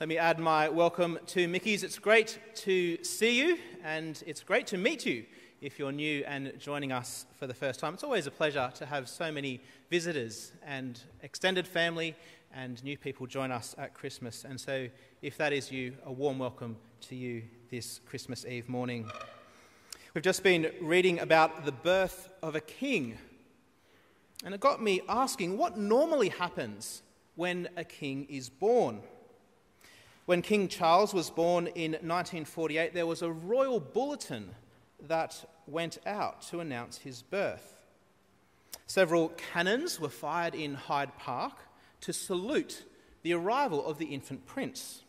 Let me add my welcome to Mickey's. It's great to see you, and it's great to meet you if you're new and joining us for the first time. It's always a pleasure to have so many visitors and extended family and new people join us at Christmas. And so, if that is you, a warm welcome to you this Christmas Eve morning. We've just been reading about the birth of a king, and it got me asking what normally happens when a king is born. When King Charles was born in 1948, there was a royal bulletin that went out to announce his birth. Several cannons were fired in Hyde Park to salute the arrival of the infant prince,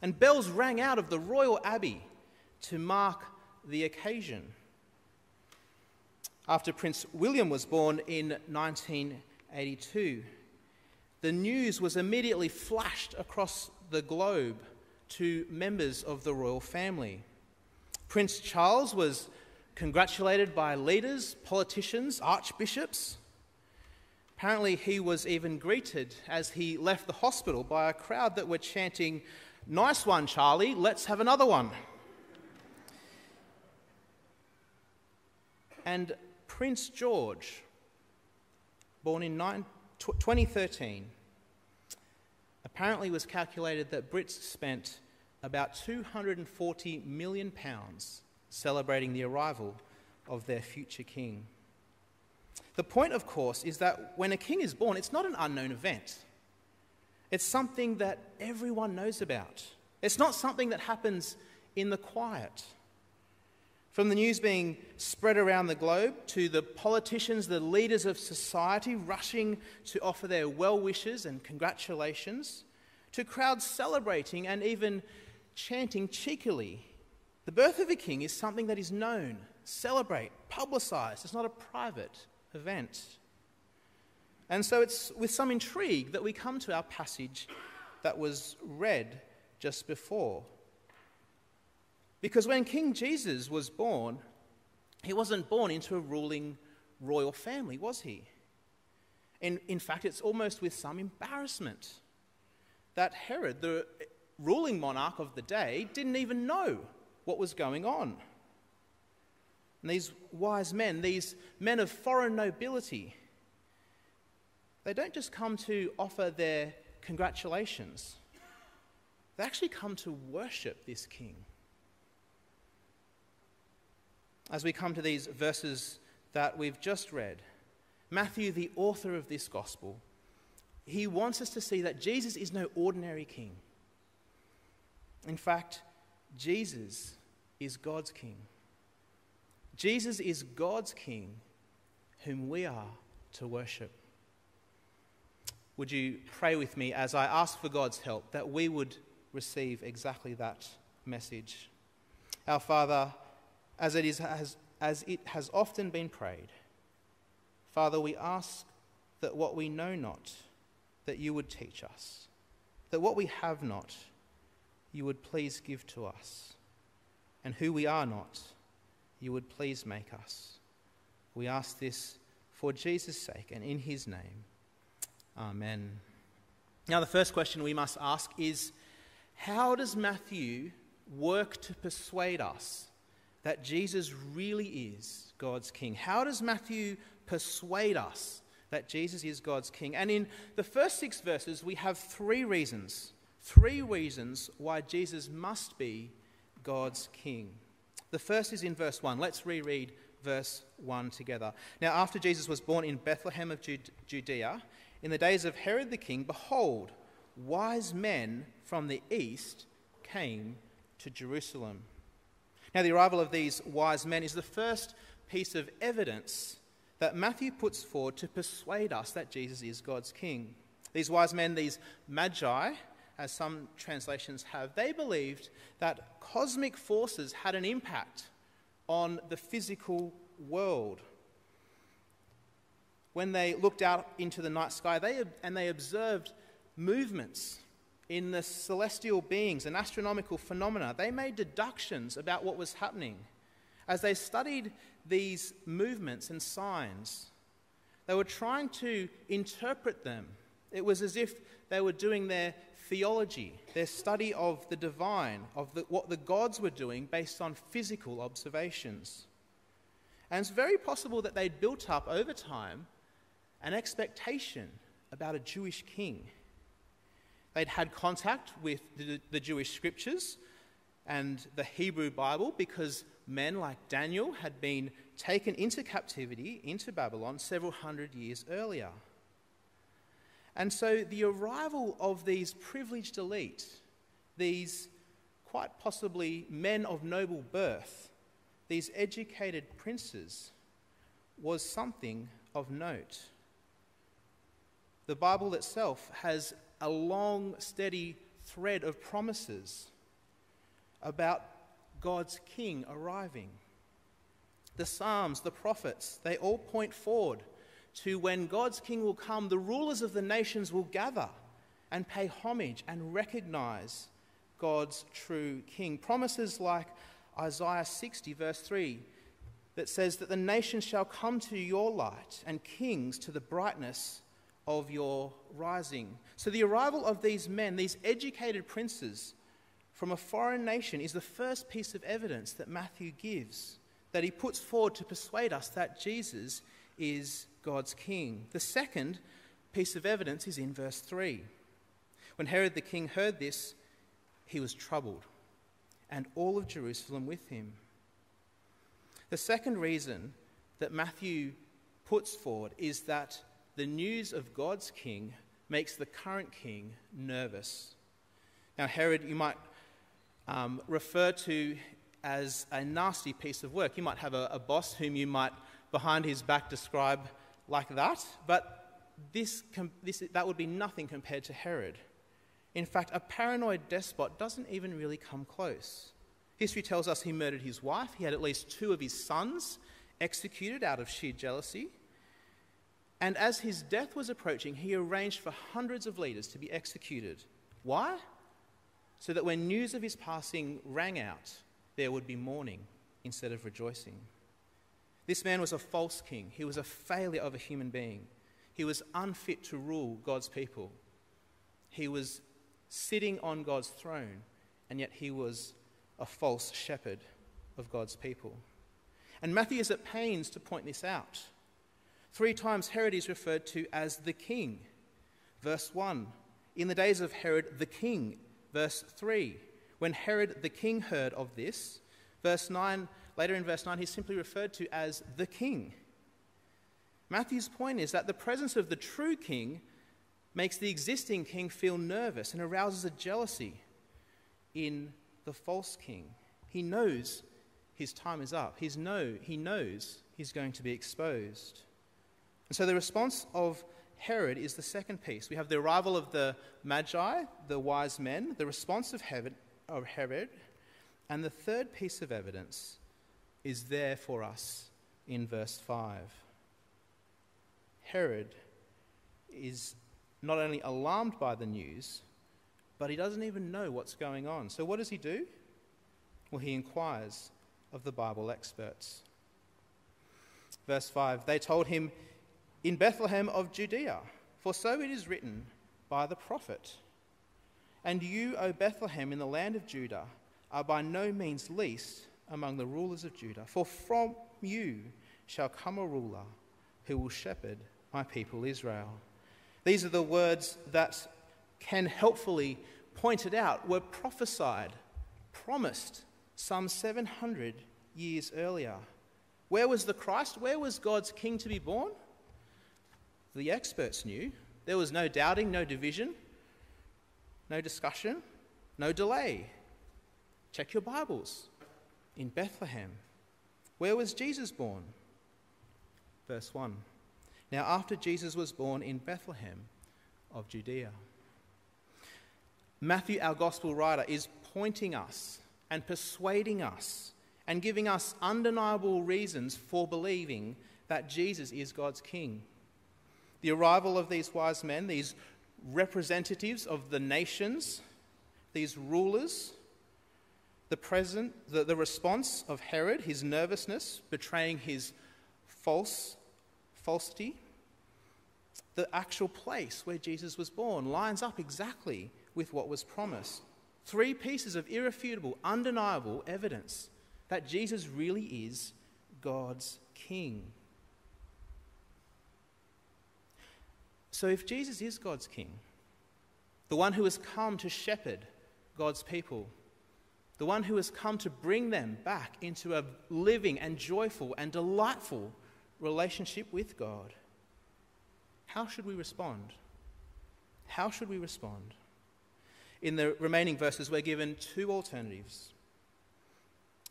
and bells rang out of the royal abbey to mark the occasion. After Prince William was born in 1982, the news was immediately flashed across the globe to members of the royal family. Prince Charles was congratulated by leaders, politicians, archbishops. Apparently, he was even greeted as he left the hospital by a crowd that were chanting, Nice one, Charlie, let's have another one. And Prince George, born in 2013, apparently it was calculated that Brits spent about 240 million pounds celebrating the arrival of their future king. The point, of course, is that when a king is born, it's not an unknown event. It's something that everyone knows about. It's not something that happens in the quiet. From the news being spread around the globe to the politicians, the leaders of society rushing to offer their well wishes and congratulations, to crowds celebrating and even chanting cheekily. The birth of a king is something that is known, celebrate, publicized. It's not a private event. And so it's with some intrigue that we come to our passage that was read just before. Because when King Jesus was born, he wasn't born into a ruling royal family, was he? And in fact, it's almost with some embarrassment that Herod, the ruling monarch of the day, didn't even know what was going on. And these wise men, these men of foreign nobility, they don't just come to offer their congratulations, they actually come to worship this king as we come to these verses that we've just read, Matthew, the author of this gospel, he wants us to see that Jesus is no ordinary king. In fact, Jesus is God's king. Jesus is God's king whom we are to worship. Would you pray with me as I ask for God's help that we would receive exactly that message? Our Father, as it, is, as, as it has often been prayed. Father, we ask that what we know not, that you would teach us, that what we have not, you would please give to us, and who we are not, you would please make us. We ask this for Jesus' sake and in his name. Amen. Now, the first question we must ask is how does Matthew work to persuade us that Jesus really is God's King? How does Matthew persuade us that Jesus is God's King? And in the first six verses, we have three reasons. Three reasons why Jesus must be God's King. The first is in verse 1. Let's reread verse 1 together. Now, after Jesus was born in Bethlehem of Judea, in the days of Herod the king, behold, wise men from the east came to Jerusalem now, the arrival of these wise men is the first piece of evidence that Matthew puts forward to persuade us that Jesus is God's King. These wise men, these magi, as some translations have, they believed that cosmic forces had an impact on the physical world. When they looked out into the night sky they, and they observed movements in the celestial beings and astronomical phenomena, they made deductions about what was happening. As they studied these movements and signs, they were trying to interpret them. It was as if they were doing their theology, their study of the divine, of the, what the gods were doing based on physical observations. And it's very possible that they'd built up over time an expectation about a Jewish king. They'd had contact with the, the Jewish scriptures and the Hebrew Bible because men like Daniel had been taken into captivity into Babylon several hundred years earlier. And so the arrival of these privileged elite, these quite possibly men of noble birth, these educated princes, was something of note. The Bible itself has a long, steady thread of promises about God's king arriving. The Psalms, the prophets, they all point forward to when God's king will come, the rulers of the nations will gather and pay homage and recognize God's true king. Promises like Isaiah 60, verse 3, that says that the nations shall come to your light and kings to the brightness of your rising. So the arrival of these men, these educated princes from a foreign nation, is the first piece of evidence that Matthew gives, that he puts forward to persuade us that Jesus is God's king. The second piece of evidence is in verse 3. When Herod the king heard this, he was troubled, and all of Jerusalem with him. The second reason that Matthew puts forward is that the news of God's king makes the current king nervous. Now, Herod, you might um, refer to as a nasty piece of work. You might have a, a boss whom you might, behind his back, describe like that, but this, this, that would be nothing compared to Herod. In fact, a paranoid despot doesn't even really come close. History tells us he murdered his wife, he had at least two of his sons executed out of sheer jealousy. And as his death was approaching, he arranged for hundreds of leaders to be executed. Why? So that when news of his passing rang out, there would be mourning instead of rejoicing. This man was a false king. He was a failure of a human being. He was unfit to rule God's people. He was sitting on God's throne, and yet he was a false shepherd of God's people. And Matthew is at pains to point this out. Three times Herod is referred to as the king. Verse 1 In the days of Herod the king. Verse 3 When Herod the king heard of this. Verse 9 Later in verse 9, he's simply referred to as the king. Matthew's point is that the presence of the true king makes the existing king feel nervous and arouses a jealousy in the false king. He knows his time is up. He's know, he knows he's going to be exposed. And so the response of Herod is the second piece. We have the arrival of the Magi, the wise men, the response of Herod, of Herod and the third piece of evidence is there for us in verse 5. Herod is not only alarmed by the news, but he doesn't even know what's going on. So, what does he do? Well, he inquires of the Bible experts. Verse 5 They told him, In Bethlehem of Judea, for so it is written by the prophet. And you, O Bethlehem, in the land of Judah, are by no means least among the rulers of Judah. For from you shall come a ruler who will shepherd my people Israel. These are the words that Ken helpfully pointed out were prophesied, promised some 700 years earlier. Where was the Christ? Where was God's king to be born? The experts knew. There was no doubting, no division, no discussion, no delay. Check your Bibles in Bethlehem. Where was Jesus born? Verse 1. Now, after Jesus was born in Bethlehem of Judea. Matthew, our gospel writer, is pointing us and persuading us and giving us undeniable reasons for believing that Jesus is God's King. The arrival of these wise men, these representatives of the nations, these rulers, the, present, the, the response of Herod, his nervousness, betraying his false falsity, the actual place where Jesus was born lines up exactly with what was promised. Three pieces of irrefutable, undeniable evidence that Jesus really is God's King. So, if Jesus is God's King, the one who has come to shepherd God's people, the one who has come to bring them back into a living and joyful and delightful relationship with God, how should we respond? How should we respond? In the remaining verses, we're given two alternatives.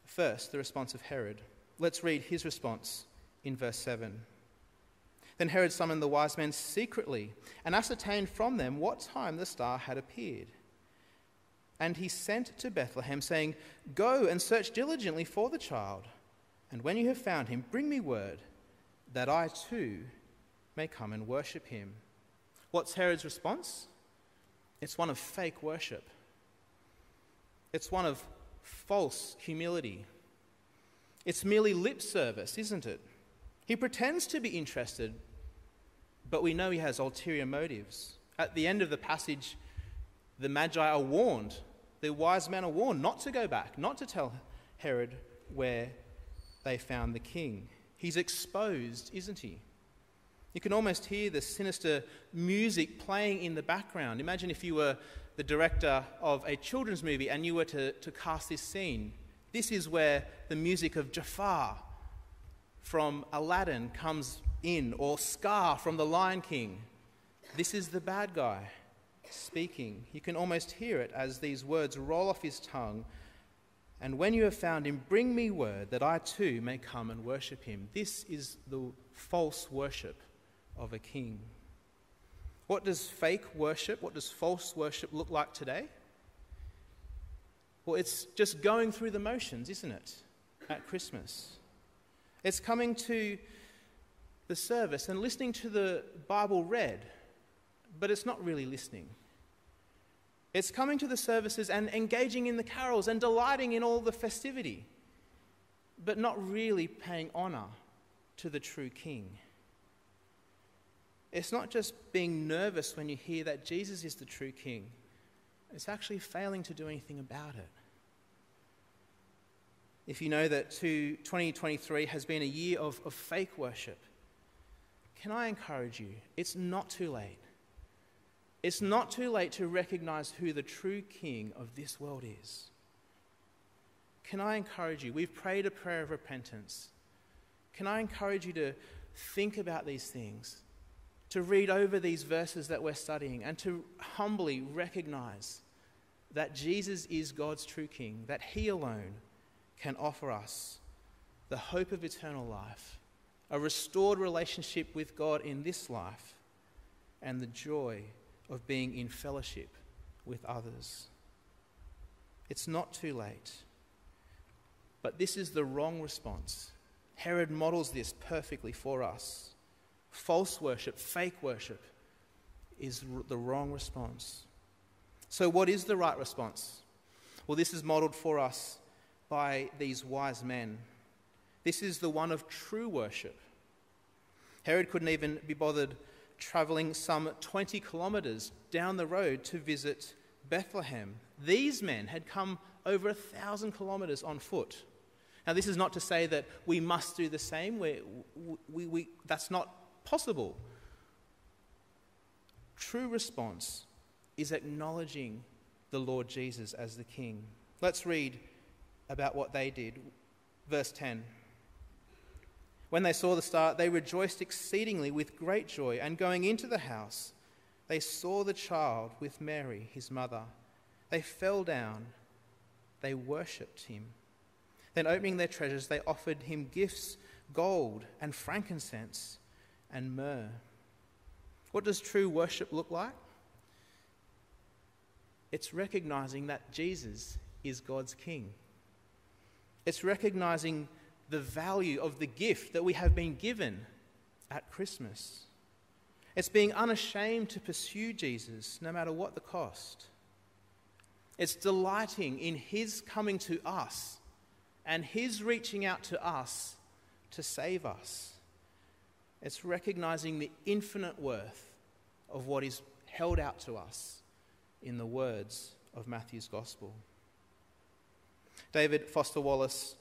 First, the response of Herod. Let's read his response in verse 7. Then Herod summoned the wise men secretly and ascertained from them what time the star had appeared. And he sent to Bethlehem, saying, Go and search diligently for the child, and when you have found him, bring me word, that I too may come and worship him. What's Herod's response? It's one of fake worship, it's one of false humility. It's merely lip service, isn't it? He pretends to be interested, but we know he has ulterior motives. At the end of the passage, the Magi are warned, the wise men are warned not to go back, not to tell Herod where they found the king. He's exposed, isn't he? You can almost hear the sinister music playing in the background. Imagine if you were the director of a children's movie and you were to, to cast this scene. This is where the music of Jafar from Aladdin comes in, or Scar from The Lion King. This is the bad guy speaking. You can almost hear it as these words roll off his tongue. And when you have found him, bring me word that I too may come and worship him. This is the false worship of a king. What does fake worship, what does false worship look like today? Well, it's just going through the motions, isn't it, at Christmas? It's coming to the service and listening to the Bible read, but it's not really listening. It's coming to the services and engaging in the carols and delighting in all the festivity, but not really paying honour to the true King. It's not just being nervous when you hear that Jesus is the true King, it's actually failing to do anything about it. If you know that 2023 has been a year of, of fake worship, can I encourage you? It's not too late. It's not too late to recognize who the true King of this world is. Can I encourage you? We've prayed a prayer of repentance. Can I encourage you to think about these things? to read over these verses that we're studying and to humbly recognize that Jesus is God's true King, that He alone can offer us the hope of eternal life, a restored relationship with God in this life, and the joy of being in fellowship with others. It's not too late. But this is the wrong response. Herod models this perfectly for us false worship, fake worship, is the wrong response. So, what is the right response? Well, this is modeled for us by these wise men. This is the one of true worship. Herod couldn't even be bothered traveling some 20 kilometers down the road to visit Bethlehem. These men had come over a thousand kilometers on foot. Now, this is not to say that we must do the same. We, we, we, that's not possible. True response is acknowledging the Lord Jesus as the King. Let's read about what they did. Verse 10. When they saw the star, they rejoiced exceedingly with great joy, and going into the house, they saw the child with Mary, his mother. They fell down, they worshipped him. Then, opening their treasures, they offered him gifts gold and frankincense and myrrh. What does true worship look like? It's recognizing that Jesus is God's King. It's recognizing the value of the gift that we have been given at Christmas. It's being unashamed to pursue Jesus no matter what the cost. It's delighting in His coming to us and His reaching out to us to save us. It's recognizing the infinite worth of what is held out to us in the words of Matthew's Gospel. David Foster Wallace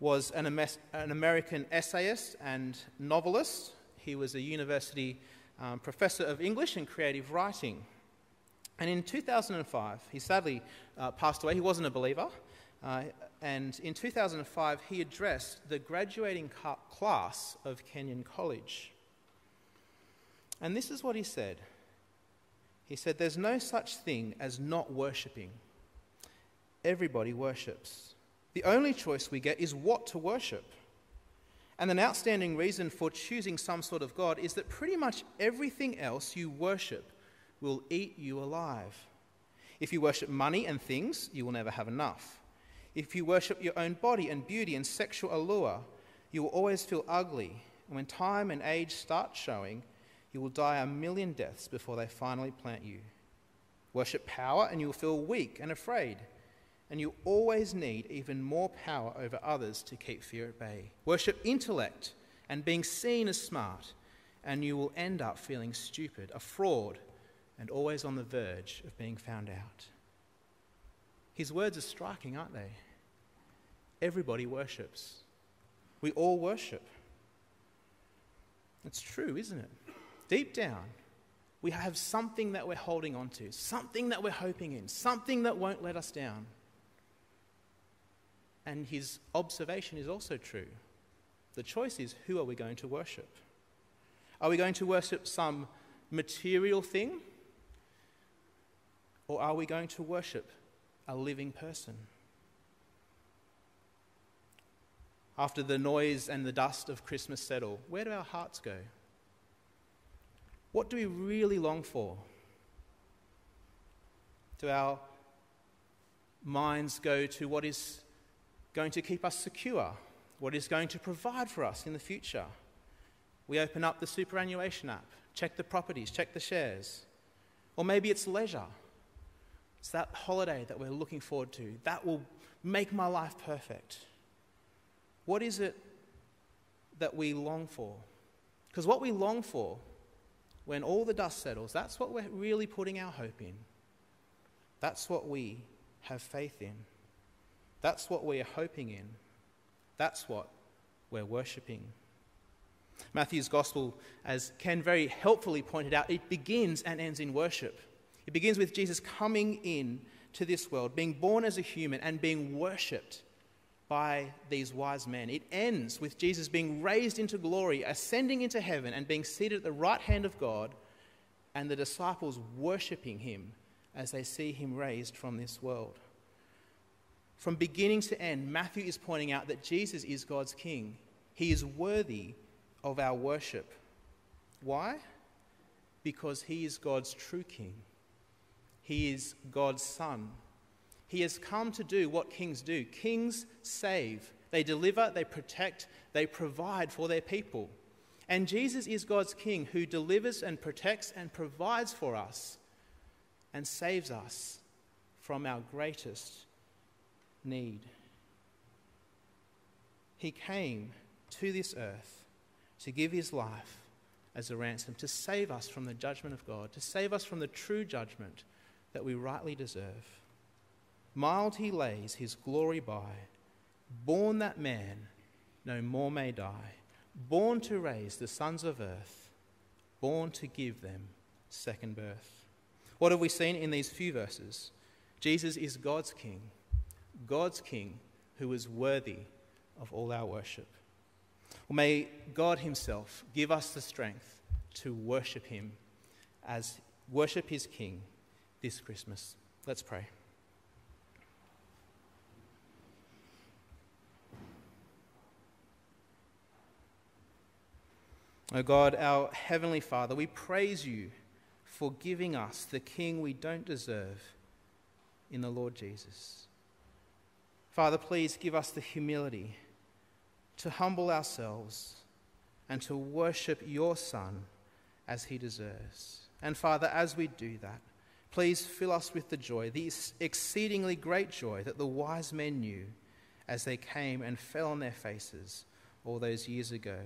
was an, an American essayist and novelist. He was a university um, professor of English and creative writing. And in 2005, he sadly uh, passed away. He wasn't a believer. Uh, and in 2005, he addressed the graduating class of Kenyon College. And this is what he said He said, There's no such thing as not worshipping. Everybody worships. The only choice we get is what to worship. And an outstanding reason for choosing some sort of God is that pretty much everything else you worship will eat you alive. If you worship money and things, you will never have enough. If you worship your own body and beauty and sexual allure, you will always feel ugly. And when time and age start showing, you will die a million deaths before they finally plant you. Worship power, and you will feel weak and afraid and you always need even more power over others to keep fear at bay. Worship intellect and being seen as smart, and you will end up feeling stupid, a fraud, and always on the verge of being found out. His words are striking, aren't they? Everybody worships. We all worship. It's true, isn't it? Deep down, we have something that we're holding on to, something that we're hoping in, something that won't let us down. And his observation is also true. The choice is who are we going to worship? Are we going to worship some material thing? Or are we going to worship a living person? After the noise and the dust of Christmas settle, where do our hearts go? What do we really long for? Do our minds go to what is going to keep us secure, what is going to provide for us in the future. We open up the superannuation app, check the properties, check the shares. Or maybe it's leisure. It's that holiday that we're looking forward to. That will make my life perfect. What is it that we long for? Because what we long for, when all the dust settles, that's what we're really putting our hope in. That's what we have faith in. That's what we're hoping in. That's what we're worshipping. Matthew's gospel, as Ken very helpfully pointed out, it begins and ends in worship. It begins with Jesus coming in to this world, being born as a human and being worshipped by these wise men. It ends with Jesus being raised into glory, ascending into heaven, and being seated at the right hand of God, and the disciples worshipping him as they see him raised from this world. From beginning to end, Matthew is pointing out that Jesus is God's King. He is worthy of our worship. Why? Because he is God's true King. He is God's Son. He has come to do what kings do kings save, they deliver, they protect, they provide for their people. And Jesus is God's King who delivers and protects and provides for us and saves us from our greatest need. He came to this earth to give his life as a ransom, to save us from the judgment of God, to save us from the true judgment that we rightly deserve. Mild he lays his glory by, born that man no more may die, born to raise the sons of earth, born to give them second birth. What have we seen in these few verses? Jesus is God's King. God's King who is worthy of all our worship. Well, may God Himself give us the strength to worship Him as worship His King this Christmas. Let's pray. O oh God, our Heavenly Father, we praise you for giving us the King we don't deserve in the Lord Jesus. Father, please give us the humility to humble ourselves and to worship your Son as he deserves. And Father, as we do that, please fill us with the joy, the exceedingly great joy that the wise men knew as they came and fell on their faces all those years ago.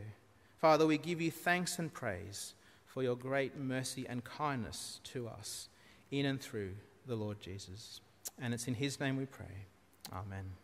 Father, we give you thanks and praise for your great mercy and kindness to us in and through the Lord Jesus. And it's in his name we pray. Amen.